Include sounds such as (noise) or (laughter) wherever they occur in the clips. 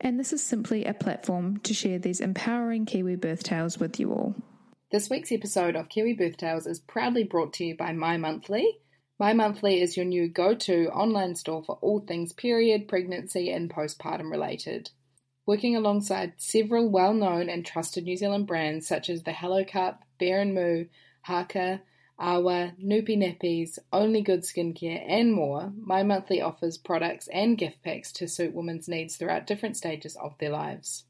and this is simply a platform to share these empowering Kiwi birth tales with you all. This week's episode of Kiwi Birth Tales is proudly brought to you by My Monthly. My Monthly is your new go to online store for all things period, pregnancy, and postpartum related. Working alongside several well known and trusted New Zealand brands such as the Hello Cup, Bear and Moo, Haakaa, Awwa, Noopii Nappies, Only Good Skincare, and more, My Monthly offers products and gift packs to suit women's needs throughout different stages of their lives.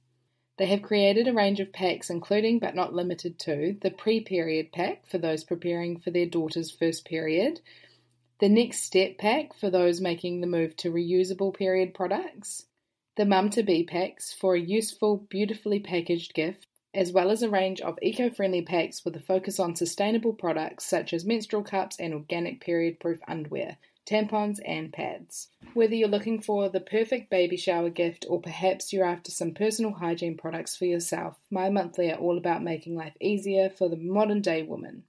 They have created a range of packs, including but not limited to the pre period pack for those preparing for their daughter's first period, the next step pack for those making the move to reusable period products, the mum to be packs for a useful, beautifully packaged gift, as well as a range of eco friendly packs with a focus on sustainable products such as menstrual cups and organic period proof underwear, tampons, and pads. Whether you're looking for the perfect baby shower gift or perhaps you're after some personal hygiene products for yourself, My Monthly are all about making life easier for the modern day woman.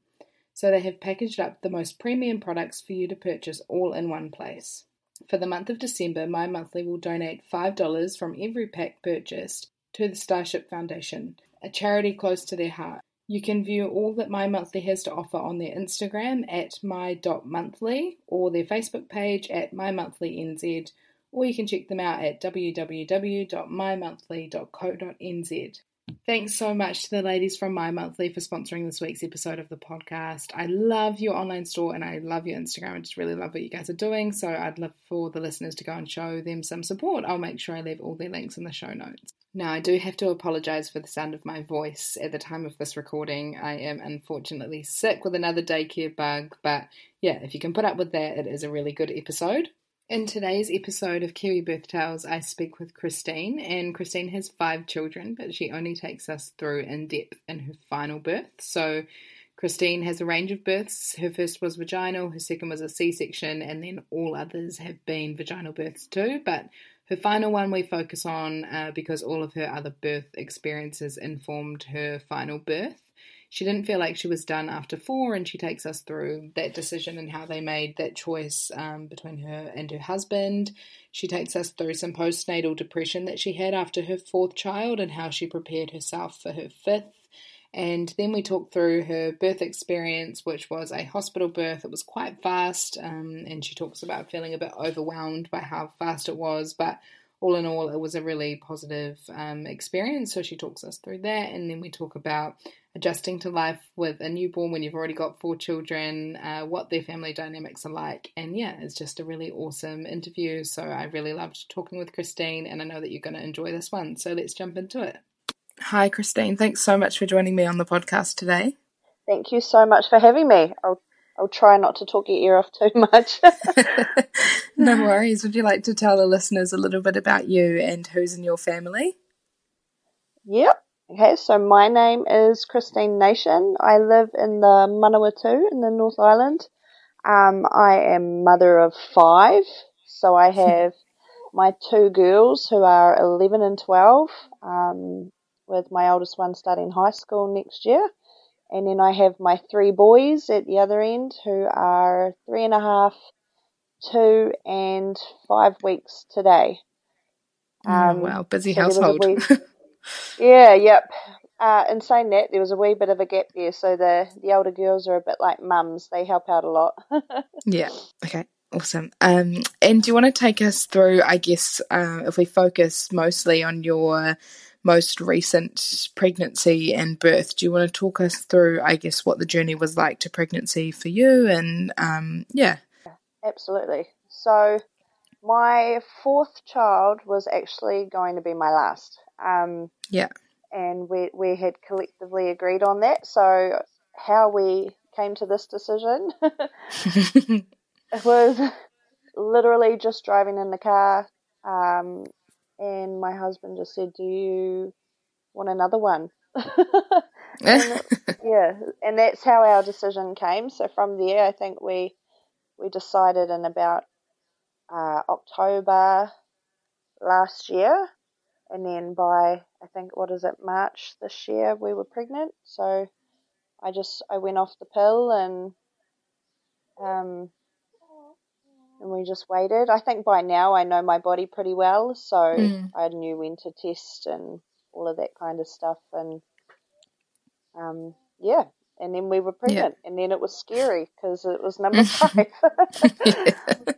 So they have packaged up the most premium products for you to purchase all in one place. For the month of December, My Monthly will donate $5 from every pack purchased to the Starship Foundation, a charity close to their heart. You can view all that My Monthly has to offer on their Instagram at my.monthly or their Facebook page at mymonthlyNZ, or you can check them out at www.mymonthly.co.nz. Thanks so much to the ladies from My Monthly for sponsoring this week's episode of the podcast. I love your online store and I love your Instagram. I just really love what you guys are doing. So I'd love for the listeners to go and show them some support. I'll make sure I leave all their links in the show notes. Now, I do have to apologise for the sound of my voice at the time of this recording. I am unfortunately sick with another daycare bug, but yeah, if you can put up with that, it is a really good episode. In today's episode of Kiwi Birth Tales, I speak with Krystine, and Krystine has five children, but she only takes us through in depth in her final birth. So, Krystine has a range of births. Her first was vaginal, her second was a C section, and then all others have been vaginal births too. But her final one we focus on uh, because all of her other birth experiences informed her final birth. She didn't feel like she was done after four, and she takes us through that decision and how they made that choice um, between her and her husband. She takes us through some postnatal depression that she had after her fourth child and how she prepared herself for her fifth. And then we talk through her birth experience, which was a hospital birth. It was quite fast, um, and she talks about feeling a bit overwhelmed by how fast it was, but all in all, it was a really positive um, experience. So she talks us through that, and then we talk about adjusting to life with a newborn when you've already got four children, uh, what their family dynamics are like. And yeah, it's just a really awesome interview. So I really loved talking with Krystine, and I know that you're going to enjoy this one. So let's jump into it. Hi, Krystine. Thanks so much for joining me on the podcast today. Thank you so much for having me. I'll I'll try not to talk your ear off too much. (laughs) (laughs) no worries. Would you like to tell the listeners a little bit about you and who's in your family? Yep. Okay, so my name is Krystine Nation. I live in the Manawatu in the North Island. Um, I am mother of five, so I (laughs) have my two girls who are 11 and 12, um, with my oldest one starting high school next year. And then I have my three boys at the other end who are three and a half, two, and five weeks today. Um, oh, wow, busy so household. Wee, (laughs) yeah, yep. Uh, in saying that, there was a wee bit of a gap there, so the the older girls are a bit like mums. They help out a lot. (laughs) yeah. Okay. Awesome. Um, and do you want to take us through, I guess, uh, if we focus mostly on your most recent pregnancy and birth, do you want to talk us through, I guess, what the journey was like to pregnancy for you? And um, yeah. Absolutely. So, my fourth child was actually going to be my last. Um, yeah. And we, we had collectively agreed on that. So, how we came to this decision (laughs) (laughs) was literally just driving in the car, um, and my husband just said, "Do you want another one?" (laughs) and, yeah, and that's how our decision came. So from there, I think we we decided in about uh, October last year, and then by I think what is it March this year we were pregnant. So I just I went off the pill and um, and we just waited. I think by now I know my body pretty well, so mm. I knew when to test and all of that kind of stuff. And um, yeah, and then we were pregnant, yeah. and then it was scary because it was number (laughs) five. yeah. (laughs)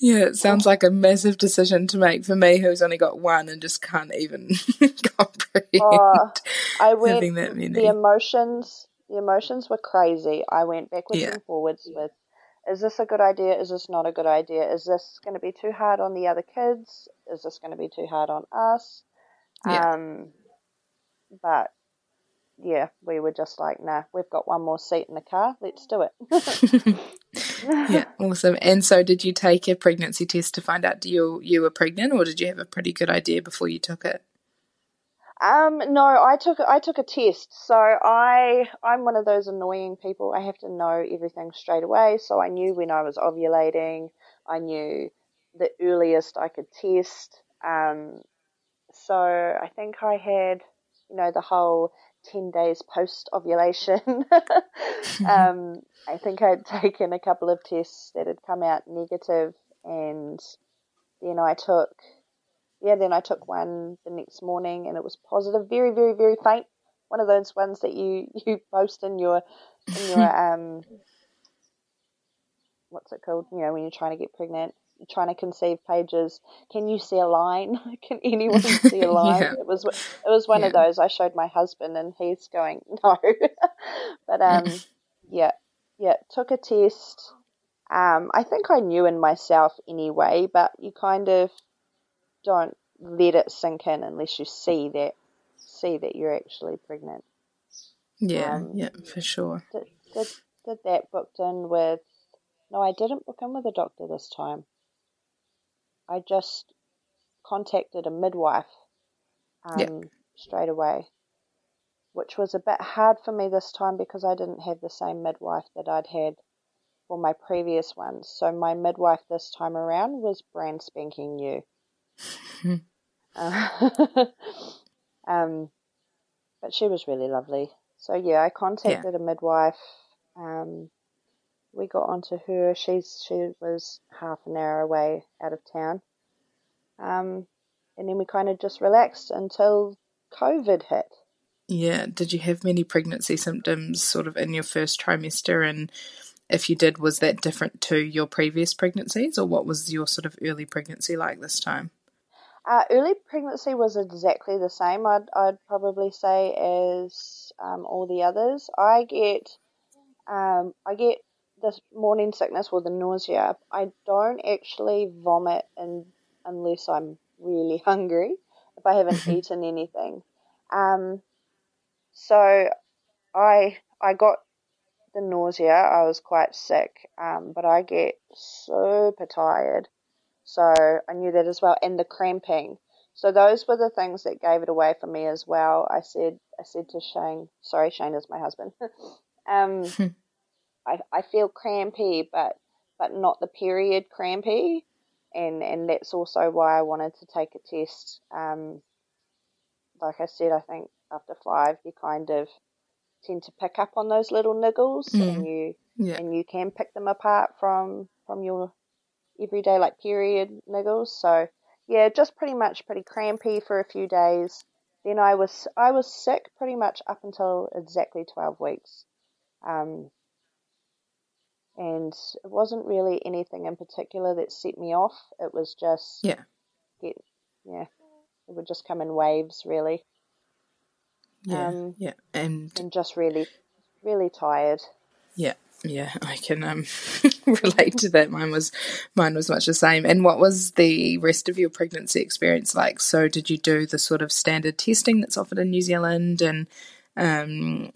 yeah. it sounds like a massive decision to make for me, who's only got one and just can't even (laughs) comprehend uh, I went, having that many. The emotions, the emotions were crazy. I went backwards yeah. and forwards with is this a good idea? Is this not a good idea? Is this going to be too hard on the other kids? Is this going to be too hard on us? Yeah. Um, but yeah, we were just like, nah, we've got one more seat in the car. Let's do it. (laughs) yeah, awesome. And so, did you take a pregnancy test to find out you you were pregnant, or did you have a pretty good idea before you took it? Um, no, I took I took a test. So I I'm one of those annoying people. I have to know everything straight away. So I knew when I was ovulating. I knew the earliest I could test. Um, so I think I had you know the whole ten days post ovulation. (laughs) um, I think I'd (laughs) taken a couple of tests that had come out negative, and then I took yeah, then I took one the next morning and it was positive, very, very, very faint. One of those ones that you, (laughs) you post in your in your (laughs) um what's it called? You know, when you're trying to get pregnant, you're trying to conceive pages. Can you see a line? (laughs) Can anyone see a line? yeah. It was it was one yeah. of those. I showed my husband and he's going no, but um yeah yeah took a test. Um, I think I knew in myself anyway, but you kind of don't let it sink in unless you see that see that you're actually pregnant. Yeah, um, yeah, for sure. Did, did, did that booked in with? No, I didn't book in with a doctor this time. I just contacted a midwife um, yeah. straight away, which was a bit hard for me this time because I didn't have the same midwife that I'd had for my previous ones. So my midwife this time around was brand spanking new. Uh, (laughs) um, but she was really lovely. So yeah, I contacted yeah. a midwife. Um, we got onto her. She's she was half an hour away out of town. Um, and then we kind of just relaxed until COVID hit. Yeah. Did you have many pregnancy symptoms sort of in your first trimester? And if you did, was that different to your previous pregnancies, or what was your sort of early pregnancy like this time? Uh, early pregnancy was exactly the same. I'd, I'd probably say as um, all the others. I get um, I get the morning sickness or the nausea. I don't actually vomit in, unless I'm really (laughs) hungry. If I haven't (laughs) eaten anything, um, so I I got the nausea. I was quite sick, um, but I get super tired. So I knew that as well, and the cramping. So those were the things that gave it away for me as well. I said, I said to Shane, sorry, Shane is my husband. (laughs) um, (laughs) I I feel crampy, but but not the period crampy, and and that's also why I wanted to take a test. Um, like I said, I think after five, you kind of tend to pick up on those little niggles, mm. and you yeah. and you can pick them apart from from your everyday like period niggles. So yeah, just pretty much pretty crampy for a few days. Then I was I was sick pretty much up until exactly twelve weeks. Um, and it wasn't really anything in particular that set me off. It was just yeah, get yeah, it would just come in waves really. yeah, Um, yeah, and and just really, really tired. yeah, yeah. (laughs) I can um (laughs) relate to that. Mine was mine was much the same. And what was the rest of your pregnancy experience like? So, did you do the sort of standard testing that's offered in New Zealand, and um,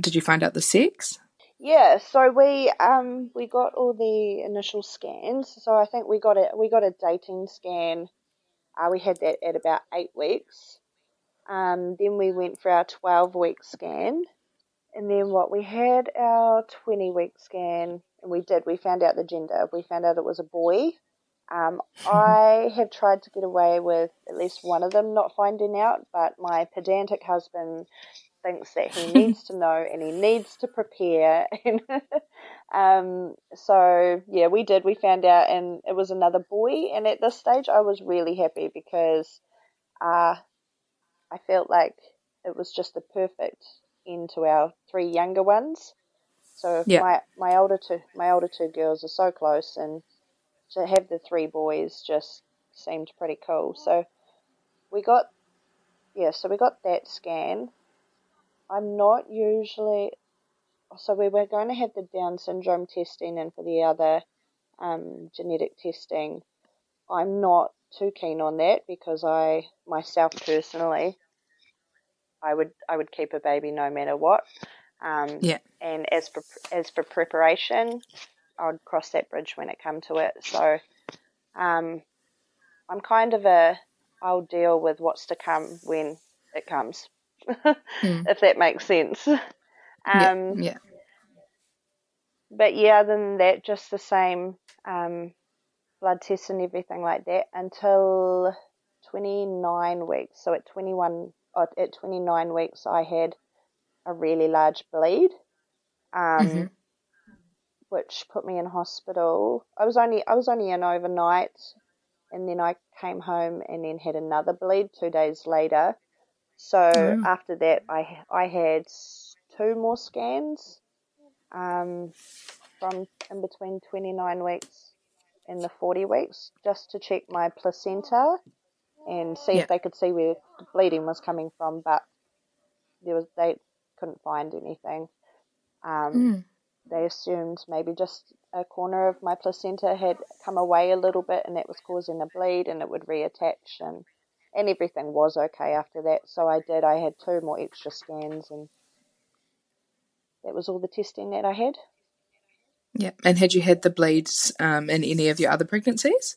did you find out the sex? Yeah, so we um we got all the initial scans. So I think we got a we got a dating scan. Uh, we had that at about eight weeks. Um, then we went for our twelve week scan, and then what we had our twenty week scan, and we did we found out the gender. We found out it was a boy. Um, (laughs) I have tried to get away with at least one of them not finding out, but my pedantic husband thinks that he (laughs) needs to know and he needs to prepare. (laughs) And um, so, yeah, we did. We found out, and it was another boy. And at this stage, I was really happy because uh, I felt like it was just the perfect end to our three younger ones. So Yeah. my my older two my older two girls are so close, and to have the three boys just seemed pretty cool. So we got yeah, so we got that scan. I'm not usually so we were going to have the Down syndrome testing and for the other um, genetic testing. I'm not too keen on that because I myself personally I would I would keep a baby no matter what. Um, Yeah. and as for as for preparation, I would cross that bridge when it come to it. So, um, I'm kind of a I'll deal with what's to come when it comes, (laughs) if that makes sense. Um, yeah, yeah, but yeah, other than that, just the same um, blood tests and everything like that until 29 weeks. So at 21, oh, at 29 weeks, I had a really large bleed, um, Mhm. which put me in hospital. I was only I was only in overnight, and then I came home and then had another bleed two days later. So Oh. after that, I I had two more scans um, from in between 29 weeks and the 40 weeks just to check my placenta and see Yeah. if they could see where the bleeding was coming from, but there was they couldn't find anything. Um, Mm. They assumed maybe just a corner of my placenta had come away a little bit and that was causing a bleed and it would reattach and and everything was okay after that. So I did. I had two more extra scans and that was all the testing that I had. yeah. And had you had the bleeds um, in any of your other pregnancies?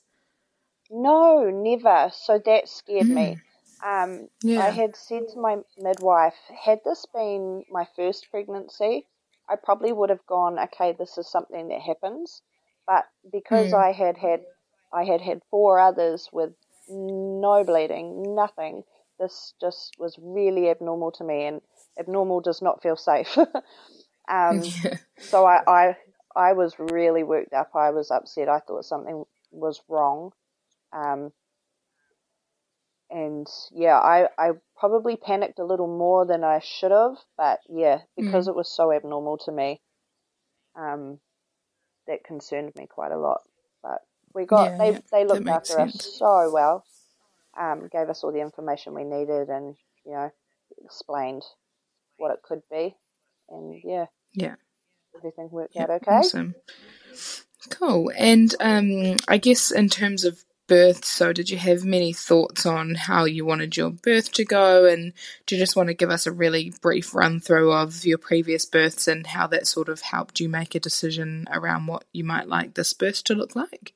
No, never. So that scared me. Um, Yeah. I had said to my midwife, had this been my first pregnancy, I probably would have gone, okay, this is something that happens. But because I had had, I had had four others with no bleeding, nothing. This just was really abnormal to me, and abnormal does not feel safe. (laughs) um, (laughs) Yeah. so I, I I was really worked up. I was upset. I thought something was wrong. Um, and yeah, I, I probably panicked a little more than I should have, but yeah, because Mm. it was so abnormal to me, um, that concerned me quite a lot. But we got Yeah, they yeah, they looked after sense. us so well, um, gave us all the information we needed, and you know, explained what it could be, and yeah, Yeah. everything worked Yeah, out okay. Awesome. Cool. And um, I guess in terms of birth, so did you have many thoughts on how you wanted your birth to go? And do you just want to give us a really brief run through of your previous births and how that sort of helped you make a decision around what you might like this birth to look like?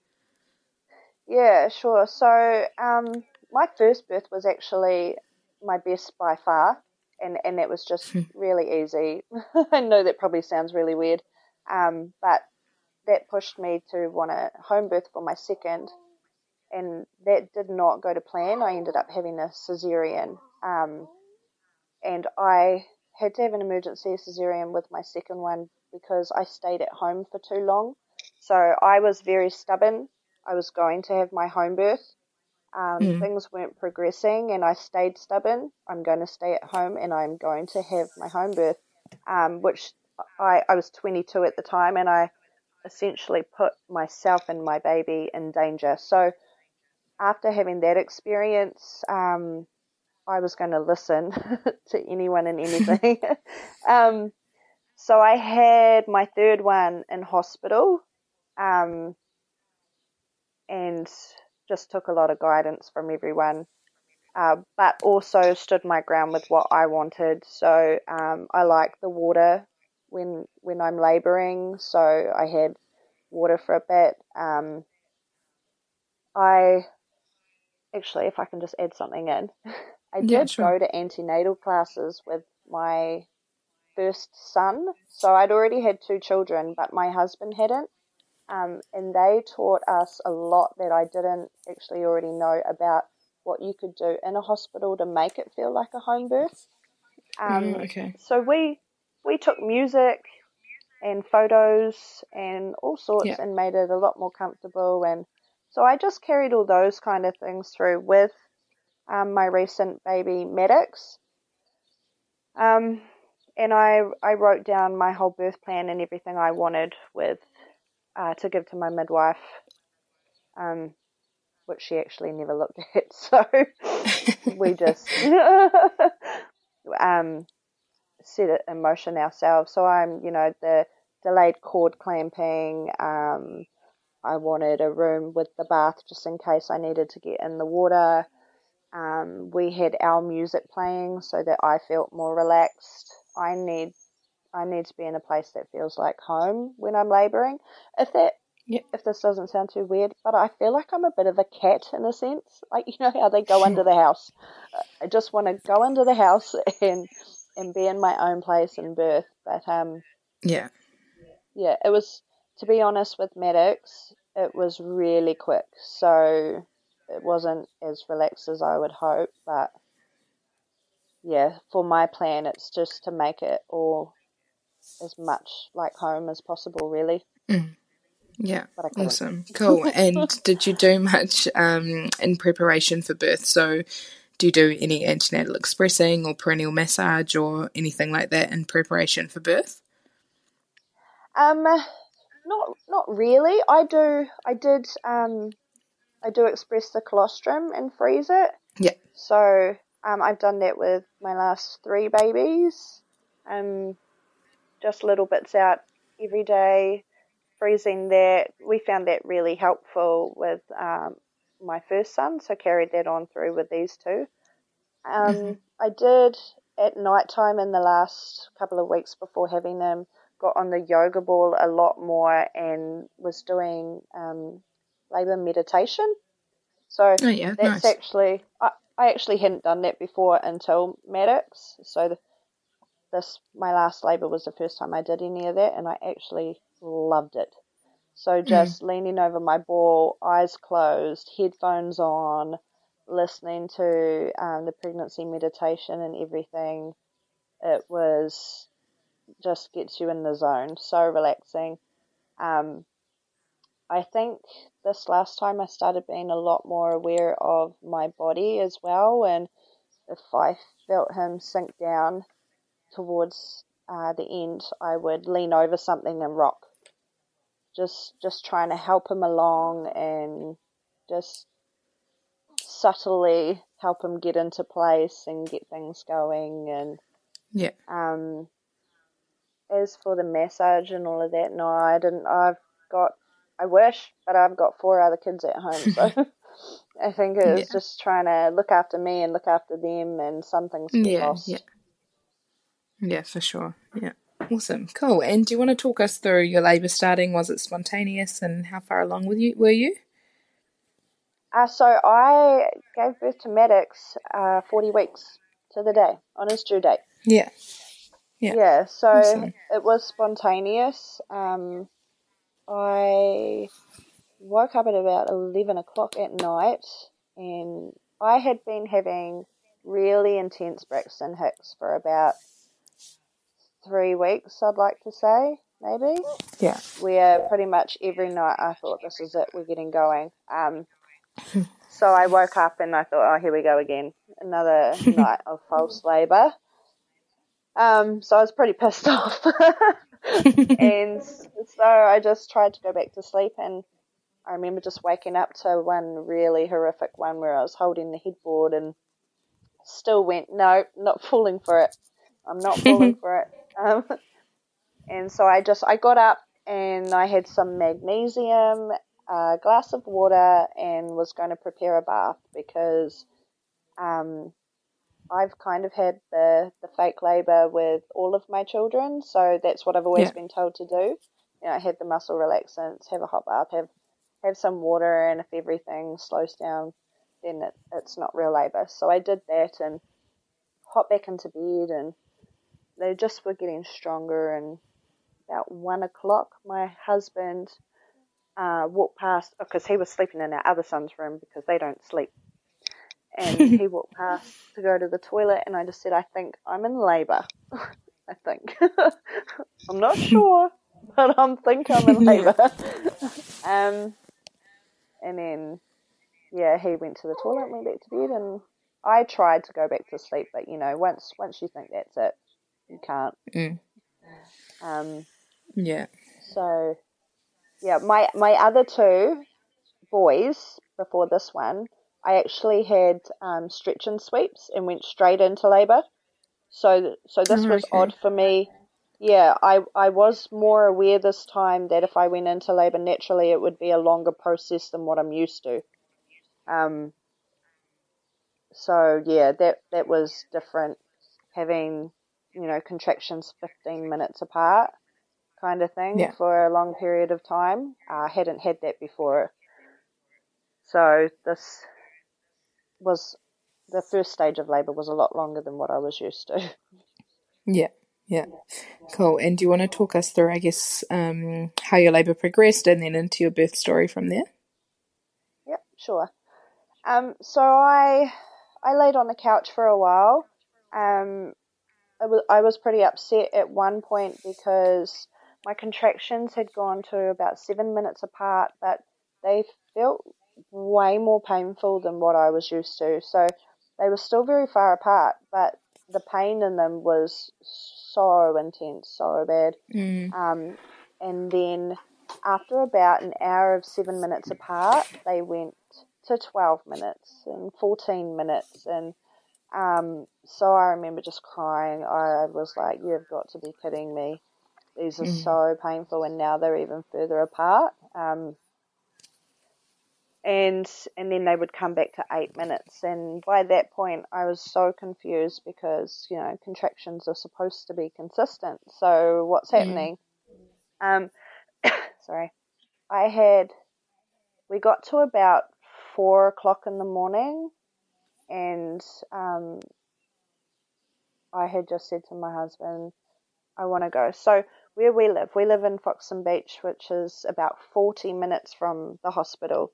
Yeah, sure. So, um, my first birth was actually my best by far, and and it was just really easy. (laughs) I know that probably sounds really weird, um, but that pushed me to want a home birth for my second, and that did not go to plan. I ended up having a cesarean, um, and I had to have an emergency cesarean with my second one because I stayed at home for too long. So I was very stubborn. I was going to have my home birth. Um, Mm. Things weren't progressing, and I stayed stubborn. I'm going to stay at home, and I'm going to have my home birth, um, which I, I was 22 at the time, and I essentially put myself and my baby in danger. So after having that experience, um, I was going to listen (laughs) to anyone and anything. (laughs) um, so I had my third one in hospital, um, and just took a lot of guidance from everyone, uh, but also stood my ground with what I wanted. So um, I like the water when when I'm labouring, so I had water for a bit. Um, I actually, if I can just add something in, (laughs) I did yeah, sure. go to antenatal classes with my first son. So I'd already had two children, but my husband hadn't. Um, and they taught us a lot that I didn't actually already know about what you could do in a hospital to make it feel like a home birth. Um, mm, okay. So we we took music and photos and all sorts yeah. and made it a lot more comfortable. And so I just carried all those kind of things through with um, my recent baby Maddox. Um, and I I wrote down my whole birth plan and everything I wanted with uh, to give to my midwife, um, which she actually never looked (laughs) at. So we just (laughs) um, set it in motion ourselves. So I'm you know the delayed cord clamping. Um, I wanted a room with the bath just in case I needed to get in the water. Um, we had our music playing so that I felt more relaxed. I need I need to be in a place that feels like home when I'm labouring. If that if this doesn't sound too weird, but I feel like I'm a bit of a cat in a sense. Like (laughs) you know how they go under (laughs) the house. I just want to go under the house and and be in my own place and birth. But um, yeah, yeah, it was to be honest with Maddox, it was really quick. So it wasn't as relaxed as I would hope, but yeah, for my plan, it's just to make it all as much like home as possible, really. Mm. Yeah, awesome, cool. and (laughs) did you do much um, in preparation for birth? So, do you do any antenatal expressing or perineal massage or anything like that in preparation for birth? Um, not not really. I do. I did. Um, I do express the colostrum and freeze it. Yeah. So um, I've done that with my last three babies. Um, just little bits out every day, freezing that. We found that really helpful with um, my first son, so carried that on through with these two. Um, mm-hmm. I did at night time in the last couple of weeks before having them got on the yoga ball a lot more and was doing um, labour meditation. So oh, yeah, that's nice. actually I, I actually hadn't done that before until Maddox. So the, this my last labour was the first time I did any of that, and I actually loved it. So mm. just mm. leaning over my ball, eyes closed, headphones on, listening to um, the pregnancy meditation and everything. It was just gets you in the zone. So relaxing. Um, I think this last time I started being a lot more aware of my body as well, and if I felt him sink down towards uh, the end, I would lean over something and rock. Just, just trying to help him along and just subtly help him get into place and get things going and yeah um as for the massage and all of that no i didn't i've got i wish but i've got four other kids at home so (laughs) (laughs) i think it was yeah. just trying to look after me and look after them and some things get yeah lost. yeah yeah for sure yeah awesome cool and do you want to talk us through your labor starting was it spontaneous and how far along with you were you uh, so I gave birth to Maddox uh, 40 weeks to the day on his due date. Yeah. Yeah. Yeah, so it was spontaneous. Um, I woke up at about 11 o'clock at night and I had been having really intense Braxton Hicks for about three weeks, I'd like to say, maybe. Yeah. Where pretty much every night I thought, this is it, we're getting going. Um, so I woke up and I thought, oh, here we go again, another (laughs) night of false labour. Um, so I was pretty pissed (laughs) off. (laughs) and so I just tried to go back to sleep and I remember just waking up to one really horrific one where I was holding the headboard and still went, no, not falling for it. I'm not falling (laughs) for it. Um, and so I just, I got up and I had some magnesium, a glass of water, and was going to prepare a bath because um, I've kind of had the, the fake labour with all of my children, so that's what I've always yeah. been told to do. You know, have the muscle relaxants, have a hot bath, have have some water, and if everything slows down, then it, it's not real labour. So I did that and hop back into bed, and they just were getting stronger. And about one o'clock, my husband uh, walked past because he was sleeping in our other son's room because they don't sleep. And (laughs) he walked past to go to the toilet, and I just said, "I think I'm in labour. (laughs) (laughs) I think I'm not sure, but I'm think I'm in labour." um, and then, yeah, he went to the toilet, went back to bed, and I tried to go back to sleep, but you know, once once you think that's it, you can't. Mm. Um, yeah. So, yeah, my my other two boys before this one, I actually had um, stretch and sweeps and went straight into labour. So so this oh, was okay. odd for me yeah, I I was more aware this time that if I went into labour naturally, it would be a longer process than what I'm used to. Um. So yeah, that that was different. Having you know contractions 15 minutes apart, kind of thing yeah. for a long period of time. I hadn't had that before. So this was the first stage of labour was a lot longer than what I was used to. (laughs) Yeah. Yeah, cool. And do you want to talk us through, I guess, um, how your labour progressed and then into your birth story from there? Yeah, sure. Um, so I I laid on the couch for a while. Um, I was I was pretty upset at one point because my contractions had gone to about seven minutes apart, but they felt way more painful than what I was used to. So they were still very far apart, but the pain in them was so intense, so bad. Mm. Um, and then after about an hour of seven minutes apart, they went to 12 minutes and 14 minutes. And um, so I remember just crying. I was like, you've got to be kidding me. These are mm. so painful, and now they're even further apart. Um, and and then they would come back to eight minutes. And by that point, I was so confused because you know contractions are supposed to be consistent. So what's mm. happening? Mm. Um, (coughs) sorry, I had we got to about four o'clock in the morning, and um, I had just said to my husband, I want to go. So where we live, we live in Foxton Beach, which is about 40 minutes from the hospital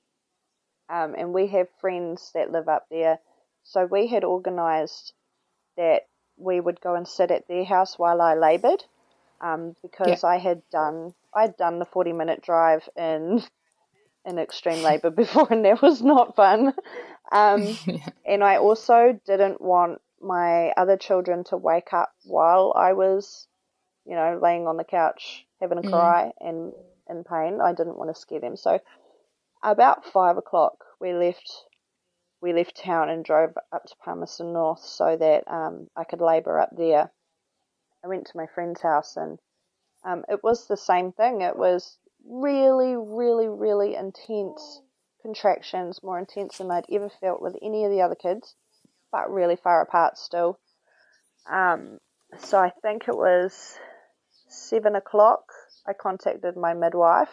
um, and we have friends that live up there. So we had organised that we would go and sit at their house while I laboured, um, because yeah. I had done I'd done the forty minute drive in (laughs) in extreme (laughs) labour before, and that was not fun. Um, (laughs) yeah. And I also didn't want my other children to wake up while I was, you know, laying on the couch having a mm. cry and in pain. I didn't want to scare them, so about five o'clock, we left we left town and drove up to Palmerston North so that um, I could labour up there. I went to my friend's house and um, it was the same thing. It was really, really, really intense contractions, more intense than I'd ever felt with any of the other kids, but really far apart still. Um, so I think it was seven o'clock. I contacted my midwife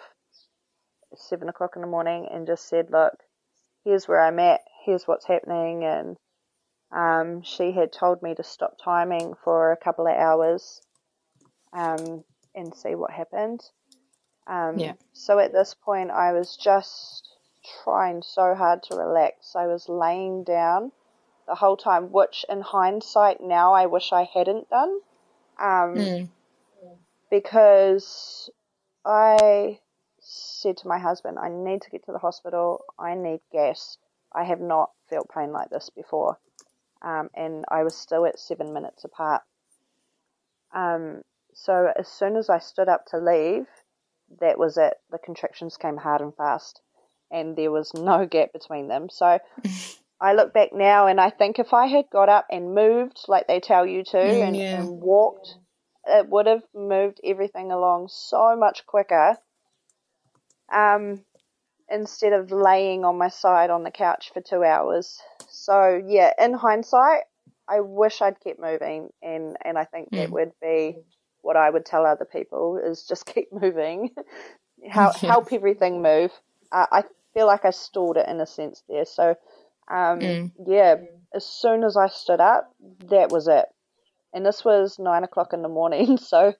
seven o'clock in the morning and just said, look, here's where I'm at, here's what's happening. And um, she had told me to stop timing for a couple of hours um, and see what happened. Um, yeah. So at this point, I was just trying so hard to relax. I was laying down the whole time, which in hindsight now I wish I hadn't done. Um, mm. Because I said to my husband, I need to get to the hospital. I need gas. I have not felt pain like this before. Um, and I was still at seven minutes apart. Um, so as soon as I stood up to leave, that was it. The contractions came hard and fast, and there was no (laughs) gap between them. So (laughs) I look back now and I think if I had got up and moved like they tell you to Mm, and, yeah. and walked, it would have moved everything along so much quicker. Um, instead of laying on my side on the couch for two hours. So yeah, in hindsight, I wish I'd kept moving, and and I think that Mm. would be what I would tell other people is just (laughs) keep moving, help Yeah. help everything move. Uh, I feel like I stalled it in a sense there. So um, Mm. yeah, as soon as I stood up, that was it. And this was nine o'clock in the morning, (laughs) so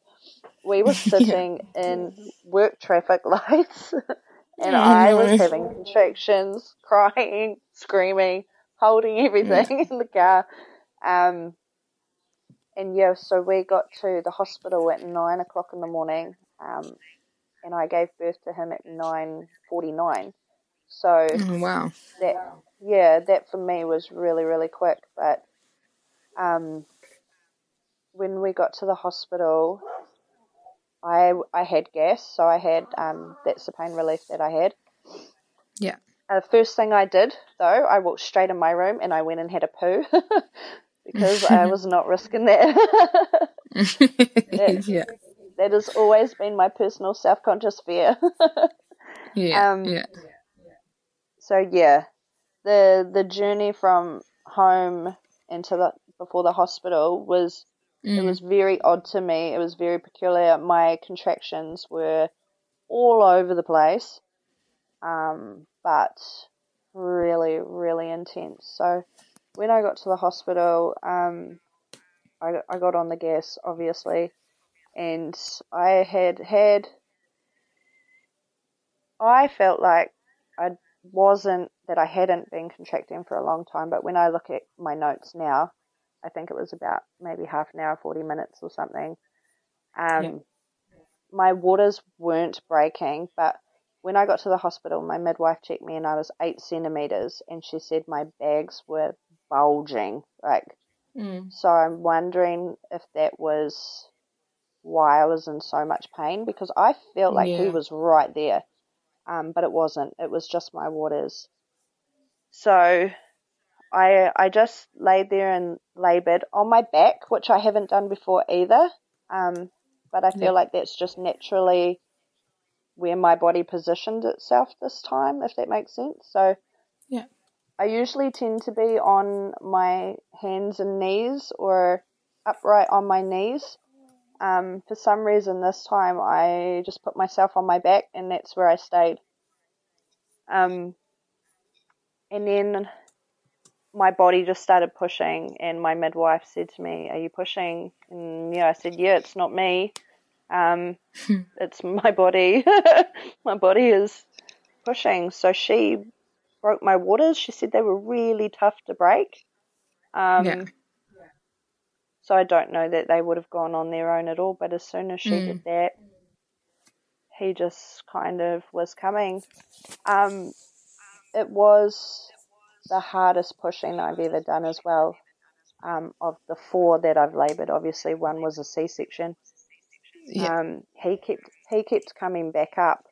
we were (laughs) sitting in work traffic lights, (laughs) and Oh, I no. was having contractions, (laughs) crying, screaming, holding everything in the car. Um, and yeah, so we got to the hospital at nine o'clock in the morning, um, and I gave birth to him at nine forty-nine. So Oh, wow. that yeah, that for me was really really quick. But um, when we got to the hospital, I I had gas, so I had um, that's the pain relief that I had. Yeah. Uh, first thing I did though, I walked straight in my room and I went and had a poo (laughs) because I was not risking that. (laughs) yeah. that has always been my personal self conscious fear. (laughs) Yeah. Um, yeah. so yeah, the the journey from home into the before the hospital was it Mm. was very odd to me. It was very peculiar. My contractions were all over the place, um, but really, really intense. So when I got to the hospital, um, I, I got on the gas, obviously, and I had had. I felt like I wasn't that I hadn't been contracting for a long time, but when I look at my notes now, I think it was about maybe half an hour, 40 minutes or something. Um, Yeah. My waters weren't breaking, but when I got to the hospital, my midwife checked me and I was eight centimeters, and she said my bags were bulging. Like, Mm. so I'm wondering if that was why I was in so much pain because I felt like he was right there, um, but it wasn't. It was just my waters. So I I just laid there and laboured on my back, which I haven't done before either. Um, but I feel Yeah. like that's just naturally where my body positioned itself this time, if that makes sense. So Yeah. I usually tend to be on my hands and knees or upright on my knees. Um, for some reason, this time I just put myself on my back, and that's where I stayed. Um, and then my body just started pushing, and my midwife said to me, "Are you pushing?" And yeah, I said, "Yeah, it's not me. Um, it's (laughs) my body. (laughs) my body is pushing." So she broke my waters. She said they were really tough to break. Um, Yeah. So I don't know that they would have gone on their own at all. But as soon as she Mm. did that, he just kind of was coming. Um, it was the hardest pushing I've ever done as well. Um, of the four that I've laboured, obviously one was a C-section. Yeah. Um, he kept he kept coming back up,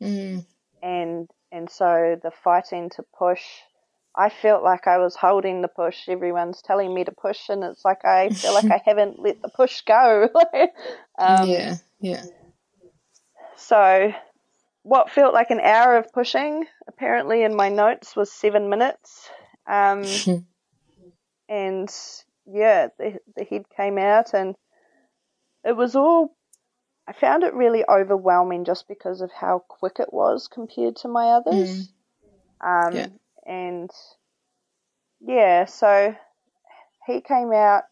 Mm. and and so the fighting to push, I felt like I was holding the push. Everyone's telling me to push, and it's like I feel like I (laughs) haven't let the push go. (laughs) um, yeah. Yeah. So, what felt like an hour of pushing, apparently in my notes, was seven minutes. Um, (laughs) and yeah, the, the head came out, and it was all. I found it really overwhelming just because of how quick it was compared to my others. Um, Yeah. And yeah, so he came out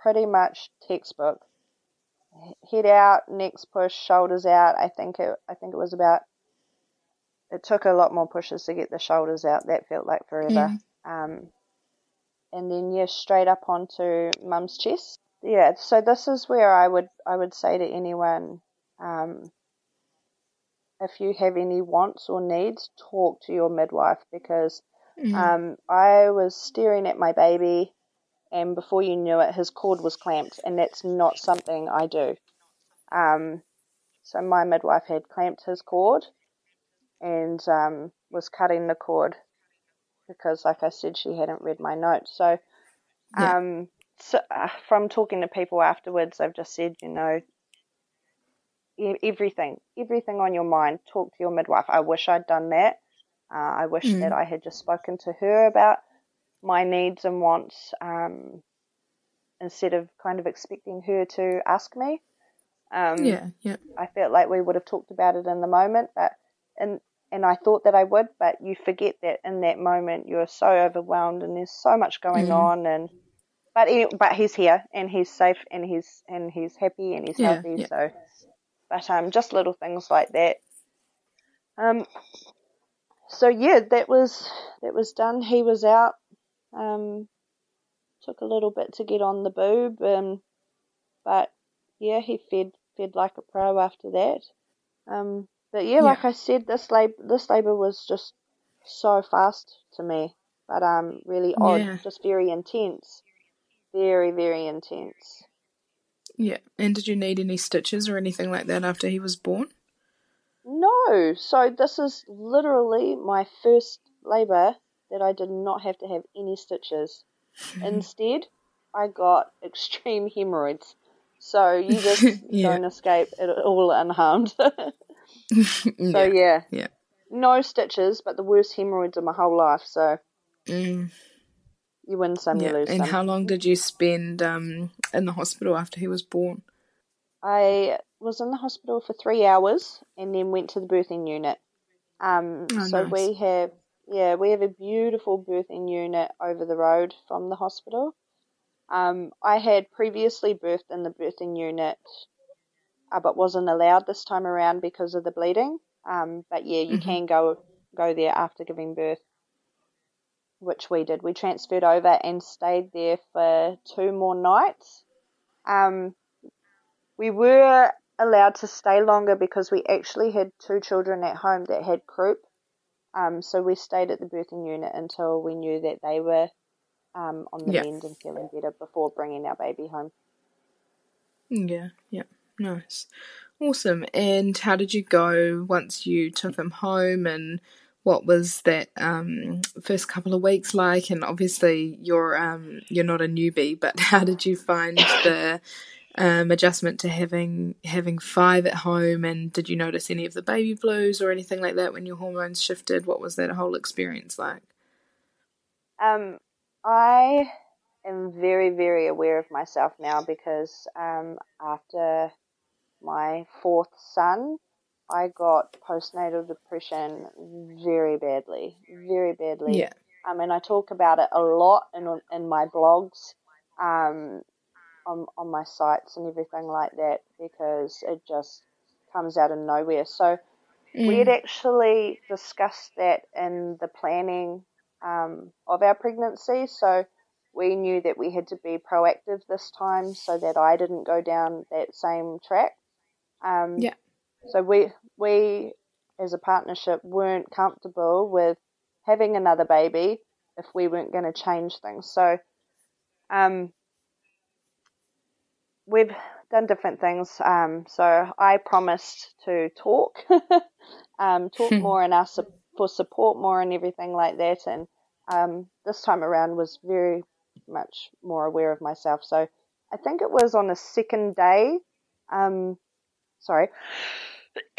pretty much textbook head out, necks push, shoulders out. I think it. I think it was about. It took a lot more pushes to get the shoulders out. That felt like forever. Um, and then yeah, straight up onto mum's chest. Yeah. So this is where I would I would say to anyone, um, if you have any wants or needs, talk to your midwife because Mm. um, I was staring at my baby and before you knew it, his cord was clamped, and that's not something I do. Um, so my midwife had clamped his cord and um, was cutting the cord because, like I said, she hadn't read my notes. So, Yeah. um, so uh, from talking to people afterwards, they've just said, you know, everything, everything on your mind, talk to your midwife. I wish I'd done that. Uh, I wish Mm. that I had just spoken to her about my needs and wants um, instead of kind of expecting her to ask me. Um, Yeah, yeah. I felt like we would have talked about it in the moment, but and and I thought that I would, but you forget that in that moment you're so overwhelmed and there's so much going Mhm. on and but he, but he's here and he's safe and he's and he's happy and he's Yeah, healthy yeah. so but um just little things like that um so yeah that was that was done he was out um took a little bit to get on the boob um but yeah he fed fed like a pro after that um but yeah, Yeah. like I said this labor this labor was just so fast to me but um really odd Yeah. just very intense very very intense Yeah. And did you need any stitches or anything like that after he was born? No, so this is literally my first labour that I did not have to have any stitches. (laughs) Instead, I got (laughs) extreme hemorrhoids. So you (laughs) just Yeah. don't escape it all unharmed. so yeah. yeah. Yeah. no stitches, but the worst hemorrhoids of my whole life. So Mm, you win some, you yeah. lose And some. how long did you spend um, in the hospital after he was born? I was in the hospital for three hours and then went to the birthing unit. Um, Oh, so nice. we have, yeah, we have a beautiful birthing unit over the road from the hospital. Um, I had previously birthed in the birthing unit, uh, but wasn't allowed this time around because of the bleeding. Um, but yeah, you Mhm. can go go there after giving birth, which we did. We transferred over and stayed there for two more nights. Um, we were allowed to stay longer because we actually had two children at home that had croup. Um, so we stayed at the birthing unit until we knew that they were um, on the Yeah. mend and feeling better before bringing our baby home. Yeah, yeah, nice, awesome. And how did you go once you took him home? And what was that um, first couple of weeks like? And obviously, you're um, you're not a newbie, but (laughs) how did you find (coughs) the um, adjustment to having having five at home? And did you notice any of the baby blues or anything like that when your hormones shifted? What was that whole experience like? Um, I am very, very aware of myself now because um, after my fourth son, I got postnatal depression very badly, very badly. Yeah, Um, and I talk about it a lot in in my blogs, um, on on my sites and everything like that because it just comes out of nowhere. So we had actually discussed that in the planning um, of our pregnancy. So we knew that we had to be proactive this time so that I didn't go down that same track. Um, Yeah. So we we as a partnership weren't comfortable with having another baby if we weren't going to change things. So um, we've done different things. Um, so I promised to talk, (laughs) um, talk more and ask su- for support more and everything like that. And um, this time around was very much more aware of myself. So I think it was on the second day. Um, sorry. (coughs)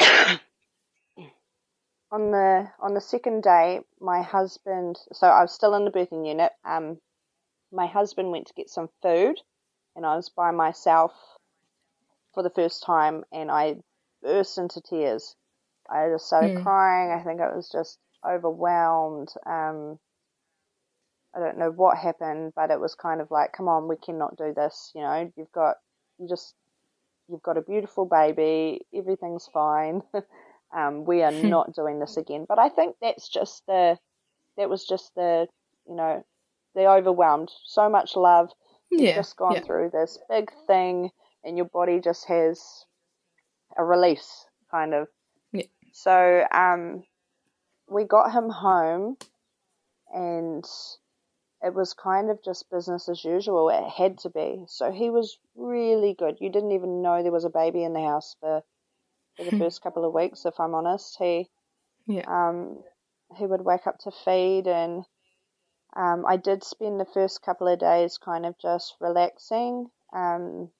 on the on the second day, my husband. So I was still in the birthing unit. Um, my husband went to get some food, and I was by myself for the first time, and I burst into tears. I just started Mm. crying. I think I was just overwhelmed. Um, I don't know what happened, but it was kind of like, come on, we cannot do this. You know, you've got, you just, you've got a beautiful baby. Everything's fine. (laughs) um, we are not doing this again. But I think that's just the, that was just the, you know, the overwhelmed. So much love. You've yeah, just gone yeah. through this big thing, and your body just has a release, kind of. Yeah. So, um, we got him home, and it was kind of just business as usual. It had to be. So he was really good. You didn't even know there was a baby in the house for for the first couple of weeks. If I'm honest, he Yeah. um, he would wake up to feed, and um, I did spend the first couple of days kind of just relaxing. Um,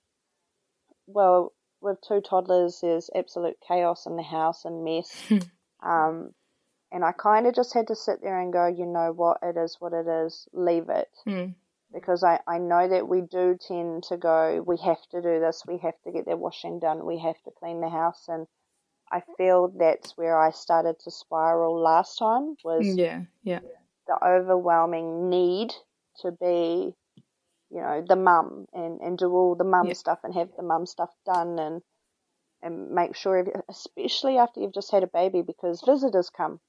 well, with two toddlers, there's absolute chaos in the house and mess. (laughs) um, and I kind of just had to sit there and go, you know what, it is what it is, leave it. Mm. Because I, I know that we do tend to go, we have to do this, we have to get the washing done, we have to clean the house. And I feel that's where I started to spiral last time was Yeah. Yeah. The overwhelming need to be, you know, the mum and, and do all the mum Yeah. stuff and have the mum stuff done and and make sure, especially after you've just had a baby, because visitors come.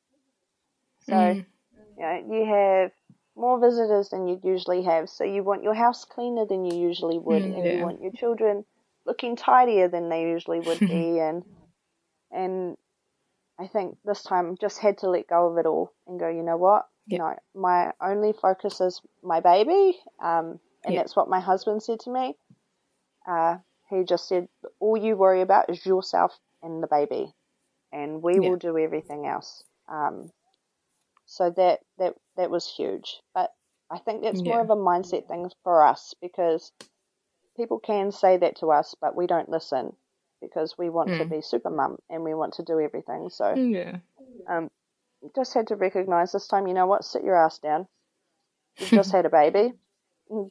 So Mm. you know you have more visitors than you usually have, so you want your house cleaner than you usually would, Mm, and yeah. you want your children looking tidier than they usually would be, (laughs) and and I think this time just had to let go of it all and go, you know what? Yeah. No, my only focus is my baby, um, and Yeah. that's what my husband said to me. Uh, he just said, all you worry about is yourself and the baby, and we Yeah. will do everything else. Um, so that that that was huge, but I think that's more of a mindset thing for us because people can say that to us, but we don't listen because we want to Mm. be super mum and we want to do everything. So Yeah. um, just had to recognize this time, you know what, sit your ass down. (laughs) You've just had a baby.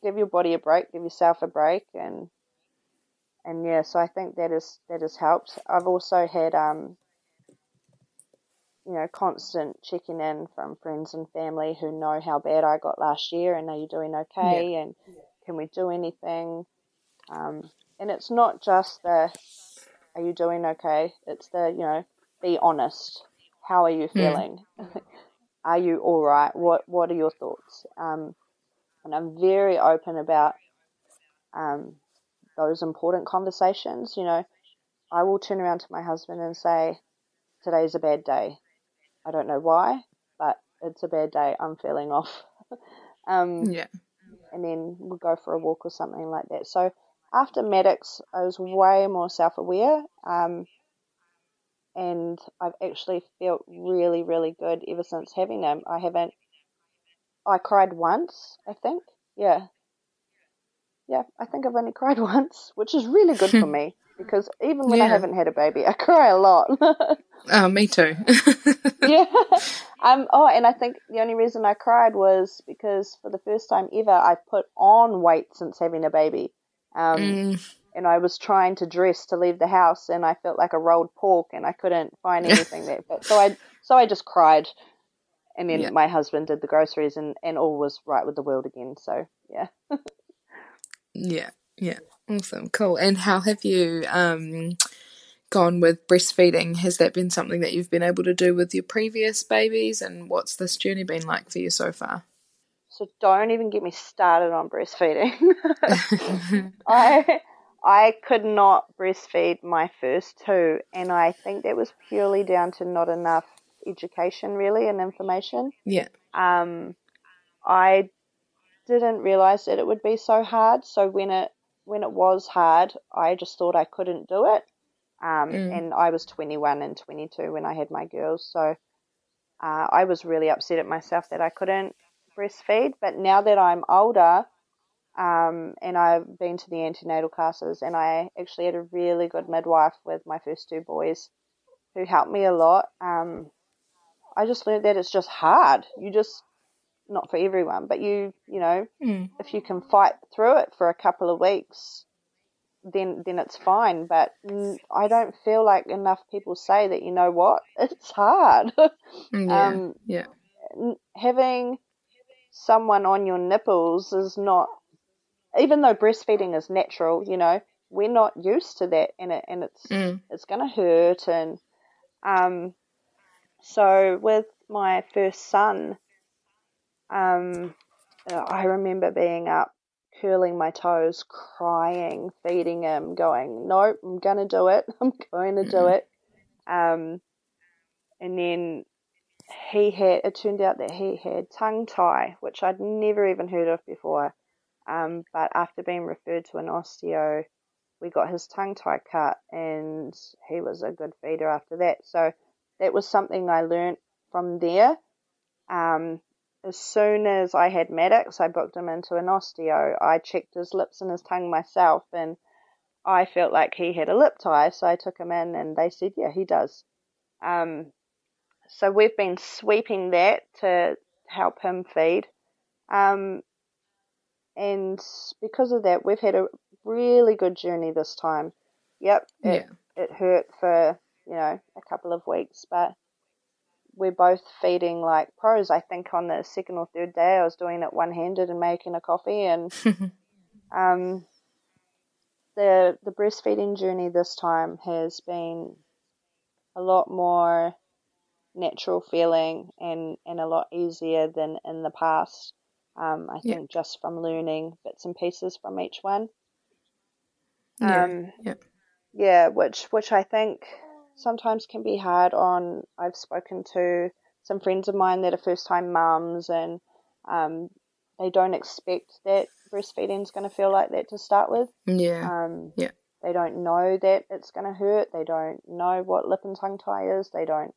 Give your body a break, give yourself a break and and yeah, so I think that is that has helped. I've also had um you know, constant checking in from friends and family who know how bad I got last year and are you doing okay and can we do anything? Um, and it's not just the are you doing okay? It's the, you know, be honest. How are you feeling? (laughs) are you all right? What what are your thoughts? Um, and I'm very open about um, those important conversations. You know, I will turn around to my husband and say, "Today's a bad day. I don't know why, but it's a bad day. I'm feeling off." (laughs) um, Yeah. and then we'll go for a walk or something like that. So after Maddox, I was way more self-aware, um, and I've actually felt really, really good ever since having him. I haven't. I cried once, I think. Yeah. Yeah, I think I've only cried (laughs) once, which is really good for (laughs) me because even when I haven't had a baby, I cry a lot. (laughs) Oh, me too. yeah. Um. Oh, and I think the only reason I cried was because for the first time ever, I put on weight since having a baby. Um. Mm. And I was trying to dress to leave the house, and I felt like a rolled pork, and I couldn't find (laughs) anything that fit. So I, so I just cried, and then Yeah. my husband did the groceries, and and all was right with the world again. So yeah. Yeah, yeah, awesome, cool. And how have you um gone with breastfeeding? Has that been something that you've been able to do with your previous babies? And what's this journey been like for you so far? So don't even get me started on breastfeeding. (laughs) (laughs) I I could not breastfeed my first two, and I think that was purely down to not enough education, really, and information. Yeah, Um, I didn't realize that it would be so hard. So when it when it was hard, I just thought I couldn't do it. Um, Mm. and I was 21 and 22 when I had my girls, so uh, I was really upset at myself that I couldn't breastfeed. But now that I'm older, um, and I've been to the antenatal classes, and I actually had a really good midwife with my first two boys, who helped me a lot. Um, I just learned that it's just hard. You just not for everyone, but you you know Mm. if you can fight through it for a couple of weeks, then then it's fine. But mm, I don't feel like enough people say that. You know what? (laughs) It's hard. yeah, (laughs) Um, yeah, Having someone on your nipples is not, even though breastfeeding is natural. You know, we're not used to that, and it and it's Mm. it's gonna hurt. And um, so with my first son, um, I remember being up, curling my toes, crying, feeding him, going, "Nope, I'm gonna do it. (laughs) I'm going to do Mhm. it." Um, and then he had, it turned out that he had tongue tie, which I'd never even heard of before. Um, but after being referred to an osteo, we got his tongue tie cut and he was a good feeder after that. So that was something I learnt from there. Um, as soon as I had Maddox, I booked him into an osteo. I checked his lips and his tongue myself, and I felt like he had a lip tie, so I took him in, and they said, yeah, he does. Um, so we've been sweeping that to help him feed. Um, and because of that, we've had a really good journey this time. Yep, it, yeah. it hurt for, you know, a couple of weeks, but we're both feeding like pros. I think on the second or third day, I was doing it one handed and making a coffee, and (laughs) um, the the breastfeeding journey this time has been a lot more natural feeling and and a lot easier than in the past. Um, I think just from learning bits and pieces from each one. Um, yeah. yeah, which which I think sometimes can be hard on. I've spoken to some friends of mine that are first time mums and um, they don't expect that breastfeeding is going to feel like that to start with. Yeah. Um, yeah. They don't know that it's going to hurt. They don't know what lip and tongue tie is. They don't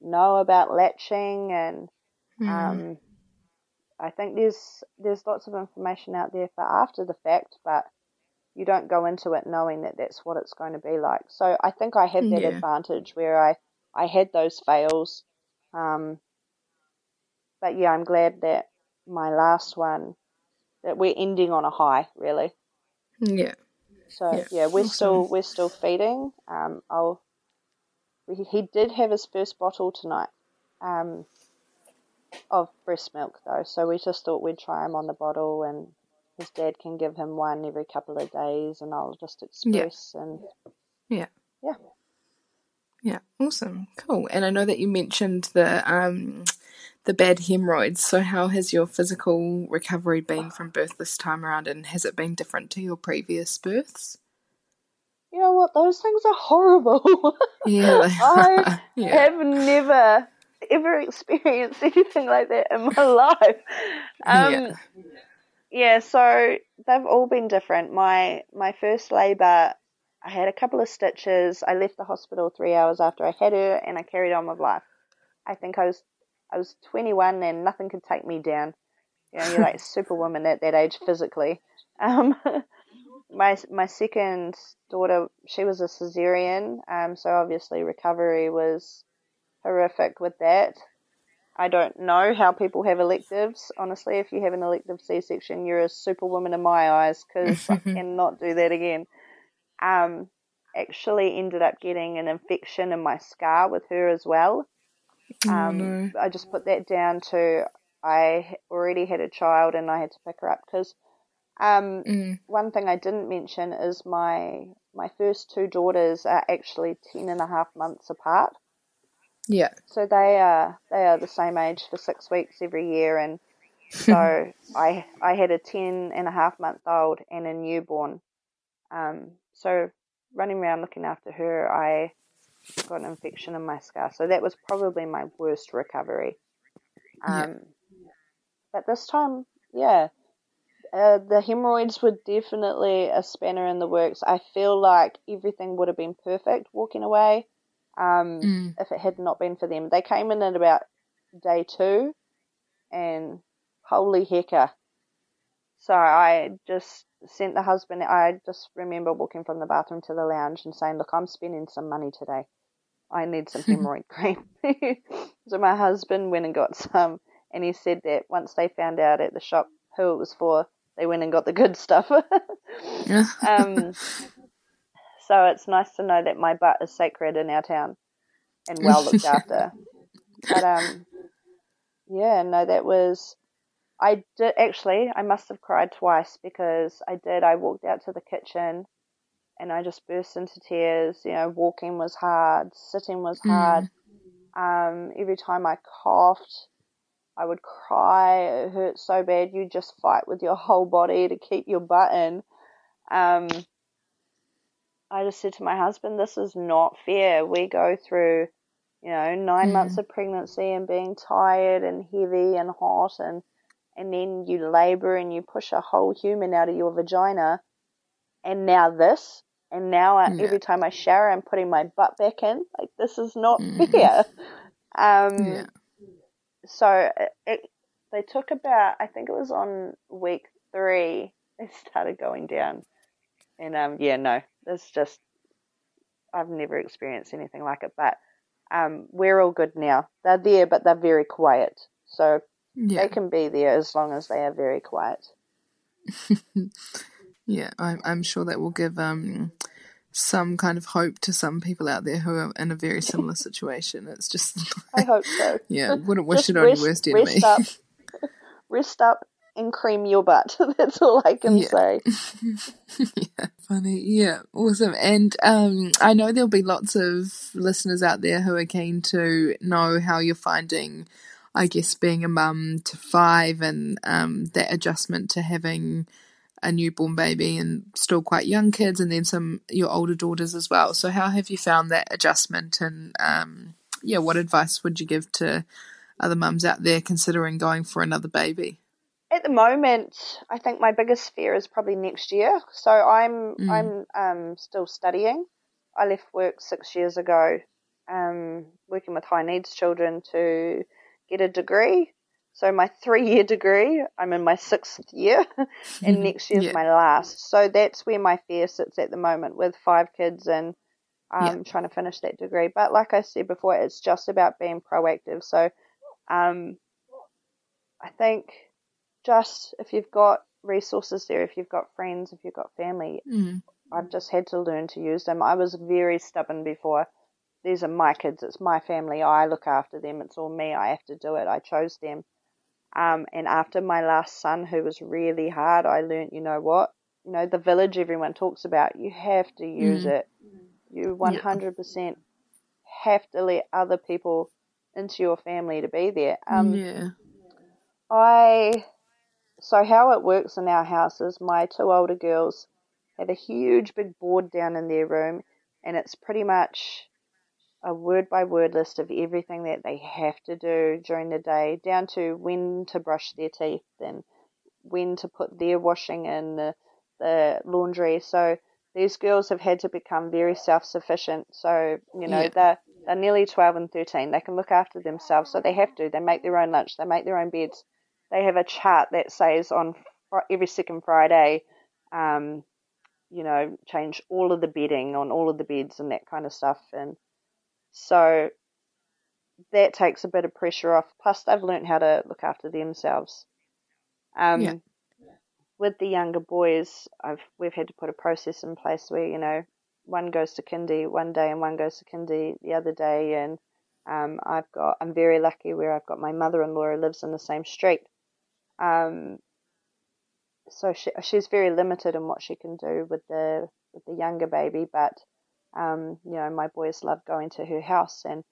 know about latching and mm. I think there's there's lots of information out there for after the fact, but you don't go into it knowing that that's what it's going to be like. So I think I had that yeah. advantage where I I had those fails. Um, but yeah, I'm glad that my last one that we're ending on a high, really. Yeah. So yeah, yeah we're awesome. still we're still feeding. Um, I'll. He did have his first bottle tonight. Um, of breast milk though, so we just thought we'd try him on the bottle and his dad can give him one every couple of days, and I'll just express yeah. and yeah, yeah, yeah, awesome, cool. And I know that you mentioned the um the bad hemorrhoids. So how has your physical recovery been from birth this time around, and has it been different to your previous births? You know what? Those things are horrible. (laughs) Yeah, I (laughs) yeah. have never ever experienced (laughs) anything like that in my life. Um, yeah yeah, so they've all been different. My my first labour, I had a couple of stitches. I left the hospital three hours after I had her, and I carried on with life. I think I was I was 21 and nothing could take me down. You know, you're like (laughs) superwoman at that age physically. Um, (laughs) my my second daughter, she was a cesarean, um, so obviously recovery was horrific with that. I don't know how people have electives. Honestly, if you have an elective C-section, you're a superwoman in my eyes because I (laughs) cannot do that again. Um, actually ended up getting an infection in my scar with her as well. Oh, um, oh, no. I just put that down to I already had a child and I had to pick her up because um, mm. one thing I didn't mention is my my first two daughters are actually ten and a half months apart. Yeah. So they are they are the same age for six weeks every year, and so (laughs) I I had a ten and a half month old and a newborn. Um, so running around looking after her, I got an infection in my scar. So that was probably my worst recovery. Um, yeah. But this time, yeah, uh, the hemorrhoids were definitely a spanner in the works. I feel like everything would have been perfect walking away um, mm. if it had not been for them. They came in at about day two, and holy hecker. So I just sent the husband, I just remember walking from the bathroom to the lounge and saying, Look, I'm spending some money today. I need some (laughs) hemorrhoid cream. (laughs) so my husband went and got some, and he said that once they found out at the shop who it was for, they went and got the good stuff. (laughs) um, so it's nice to know that my butt is sacred in our town and well looked (laughs) after. But um, yeah, no, that was. I did actually. I must have cried twice because I did. I walked out to the kitchen, and I just burst into tears. You know, walking was hard, sitting was mm. hard. Mm. Um, every time I coughed, I would cry. It hurt so bad. You just fight with your whole body to keep your butt in. Um, I just said to my husband, this is not fair. We go through, You know, 9 Mm. months of pregnancy and being tired and heavy and hot and and then you labor and you push a whole human out of your vagina and now this and now I, Yeah. every time I shower I'm putting my butt back in like this is not Mm. fair um Yeah. so it, it, they took about I think it was on week 3 (laughs) they started going down and um yeah no it's just I've never experienced anything like it but um we're all good now they're there but they're very quiet so Yeah. they can be there as long as they are very quiet (laughs) Yeah, I'm, I'm sure that will give um, some kind of hope to some people out there who are in a very similar (laughs) situation. It's just, I hope (laughs) so. yeah, wouldn't wish it on your worst enemy. Rest up, rest up, and cream your butt. (laughs) That's all I can Yeah. say. (laughs) yeah, funny. Yeah, awesome. And um, I know there'll be lots of listeners out there who are keen to know how you're finding, I guess, being a mum to five and um, that adjustment to having a newborn baby and still quite young kids, and then some your older daughters as well. So, how have you found that adjustment? And um, yeah, what advice would you give to other mums out there considering going for another baby? At the moment, I think my biggest fear is probably next year. So I'm Mm. I'm um, still studying. I left work six years ago, um, working with high needs children to get a degree. So my (laughs) three year degree, I'm in my sixth year, (laughs) and next year's Yeah. my last. So that's where my fear sits at the moment with five kids and um, Yeah. trying to finish that degree. But like I said before, it's just about being proactive. So um, I think just if you've got resources there, if you've got friends, if you've got family, Mm. I've just had to learn to use them. I was very stubborn before. These are my kids. It's my family. I look after them. It's all me. I have to do it. I chose them. Um, and after my last son, who was really hard, I learned, you know what? You know, the village everyone talks about, you have to use Mm. it. You 100% have to let other people into your family to be there. Um, yeah. I so how it works in our house is my two older girls have a huge big board down in their room and it's pretty much a word by word list of everything that they have to do during the day down to when to brush their teeth and when to put their washing in the, the laundry. So these girls have had to become very self-sufficient. So you know Yeah. they're they're nearly 12 and 13 they can look after themselves. So they have to. They make their own lunch. They make their own beds they have a chart that says on fr- every second Friday, um, you know, change all of the bedding on all of the beds and that kind of stuff. And so that takes a bit of pressure off. Plus, they've learnt how to look after themselves. Um, Yeah. With the younger boys, I've we've had to put a process in place where you know one goes to kindy one day and one goes to kindy the other day, and um, I've got I'm very lucky where I've got my mother-in-law who lives in the same street. Um, so she she's very limited in what she can do with the with the younger baby, but um, you know my boys love going to her house. And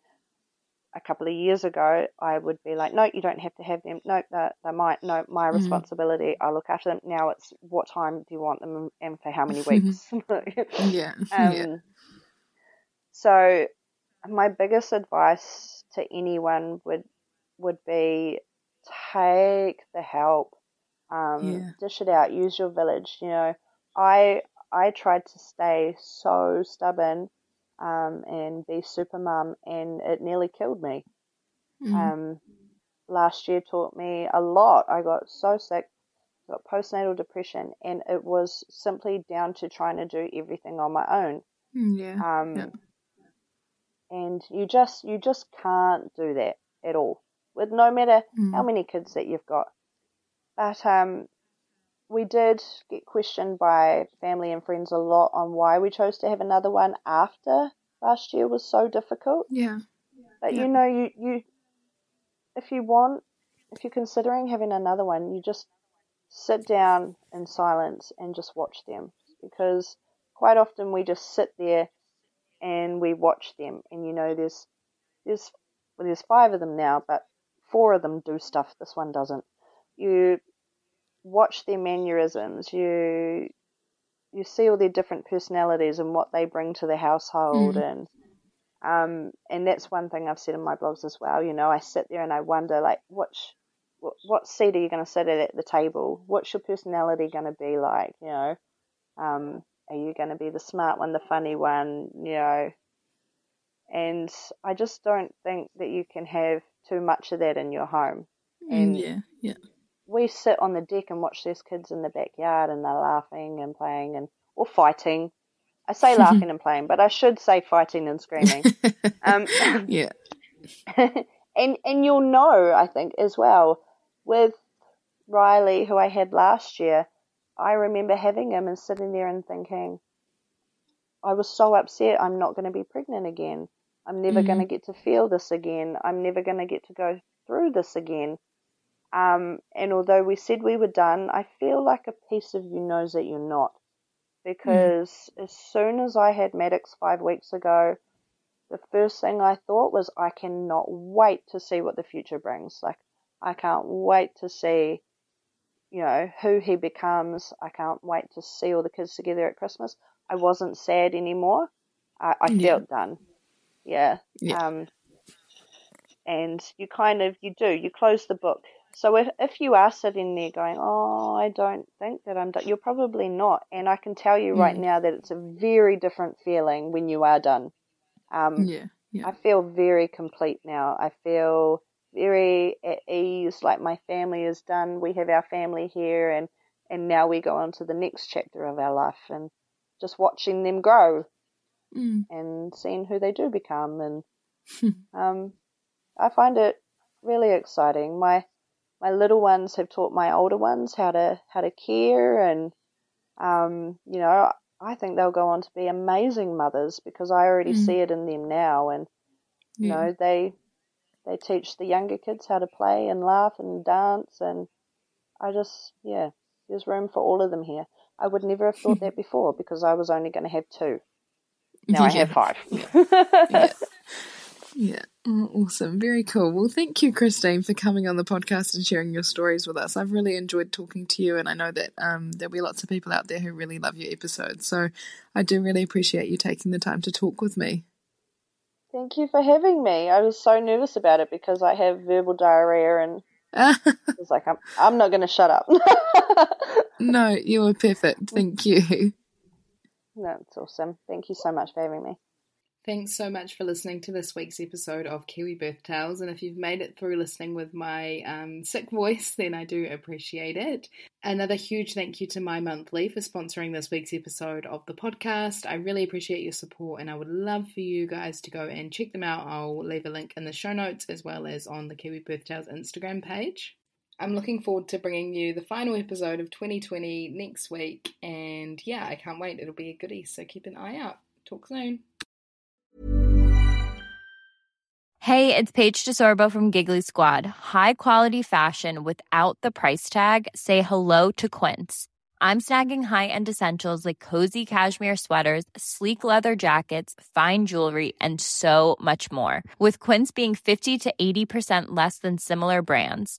a couple of years ago, I would be like, no, you don't have to have them. No, they, they might. No, my Mhm. responsibility. I look after them. Now it's what time do you want them and for how many (laughs) weeks? (laughs) Yeah. Um, yeah. So, my biggest advice to anyone would would be take the help, um, Yeah. dish it out, use your village. You know, I I tried to stay so stubborn um, and be super mum, and it nearly killed me. Mm. Um, last year taught me a lot. I got so sick, got postnatal depression, and it was simply down to trying to do everything on my own. Mm, yeah. Um, Yeah. and you just you just can't do that at all with no matter how Mm. many kids that you've got. But um, we did get questioned by family and friends a lot on why we chose to have another one after last year was so difficult. Yeah. But Yeah. you know, you you if you want, if you're considering having another one, you just sit down in silence and just watch them because quite often we just sit there and we watch them, and you know, there's there's well, there's five of them now, but four of them do stuff. This one doesn't. You watch their mannerisms. You you see all their different personalities and what they bring to the household, Mm. and Um, and that's one thing I've said in my blogs as well. You know, I sit there and I wonder, like, which, what, what seat are you going to sit at at the table? What's your personality going to be like? You know, um, are you going to be the smart one, the funny one? You know, and I just don't think that you can have too much of that in your home. Mm, And yeah, yeah. we sit on the deck and watch these kids in the backyard and they're laughing and playing and or fighting. I say (laughs) laughing and playing, but I should say fighting and screaming. (laughs) um, (laughs) yeah. and and you'll know, I think, as well with Riley, who I had last year. I remember having him and sitting there and thinking, I was so upset. I'm not going to be pregnant again. I'm never going to get to feel this again. I'm never going to get to go through this again. Um, and although we said we were done, I feel like a piece of you knows that you're not. Because as soon as I had Maddox five weeks ago, the first thing I thought was, I cannot wait to see what the future brings. Like, I can't wait to see, you know, who he becomes. I can't wait to see all the kids together at Christmas. I wasn't sad anymore. I, I Yeah. felt done. Yeah. Yeah. Um, and you kind of, you do, you close the book. So if, if you are sitting there going, oh, I don't think that I'm done, you're probably not. And I can tell you right now that it's a very different feeling when you are done. Um, Yeah. Yeah. I feel very complete now. I feel very at ease, like my family is done. We have our family here, and and now we go on to the next chapter of our life, and just watching them grow Mm. and seeing who they do become, and um, I find it really exciting. My my little ones have taught my older ones how to how to care, and um, you know, I think they'll go on to be amazing mothers because I already Mm. see it in them now, and you Yeah. know they they teach the younger kids how to play and laugh and dance, and I just yeah, there's room for all of them here. I would never have thought (laughs) that before because I was only going to have two. Now I have Yeah. five. (laughs) Yeah. Yeah. Oh, awesome. Very cool. Well, thank you, Krystine, for coming on the podcast and sharing your stories with us. I've really enjoyed talking to you, and I know that um, there'll be lots of people out there who really love your episodes. So I do really appreciate you taking the time to talk with me. Thank you for having me. I was so nervous about it because I have verbal diarrhea and (laughs) it was like I'm I'm not going to shut up. (laughs) no, you were perfect. Thank you. That's awesome. Thank you so much for having me. Thanks so much for listening to this week's episode of Kiwi Birth Tales. And if you've made it through listening with my um, sick voice, (laughs) then I do appreciate it. Another huge thank you to My Monthly for sponsoring this week's episode of the podcast. I really appreciate your support and I would love for you guys to go and check them out. I'll leave a link in the show notes as well as on the Kiwi Birth Tales Instagram page. I'm looking forward to bringing you the final episode of 2020 next week. And yeah, I can't wait. It'll be a goodie. So keep an eye out. Talk soon. Hey, it's Paige DeSorbo from Giggly Squad. High quality fashion without the price tag. Say hello to Quince. I'm snagging high-end essentials like cozy cashmere sweaters, sleek leather jackets, fine jewelry, and so much more. With Quince being 50 to 80% less than similar brands.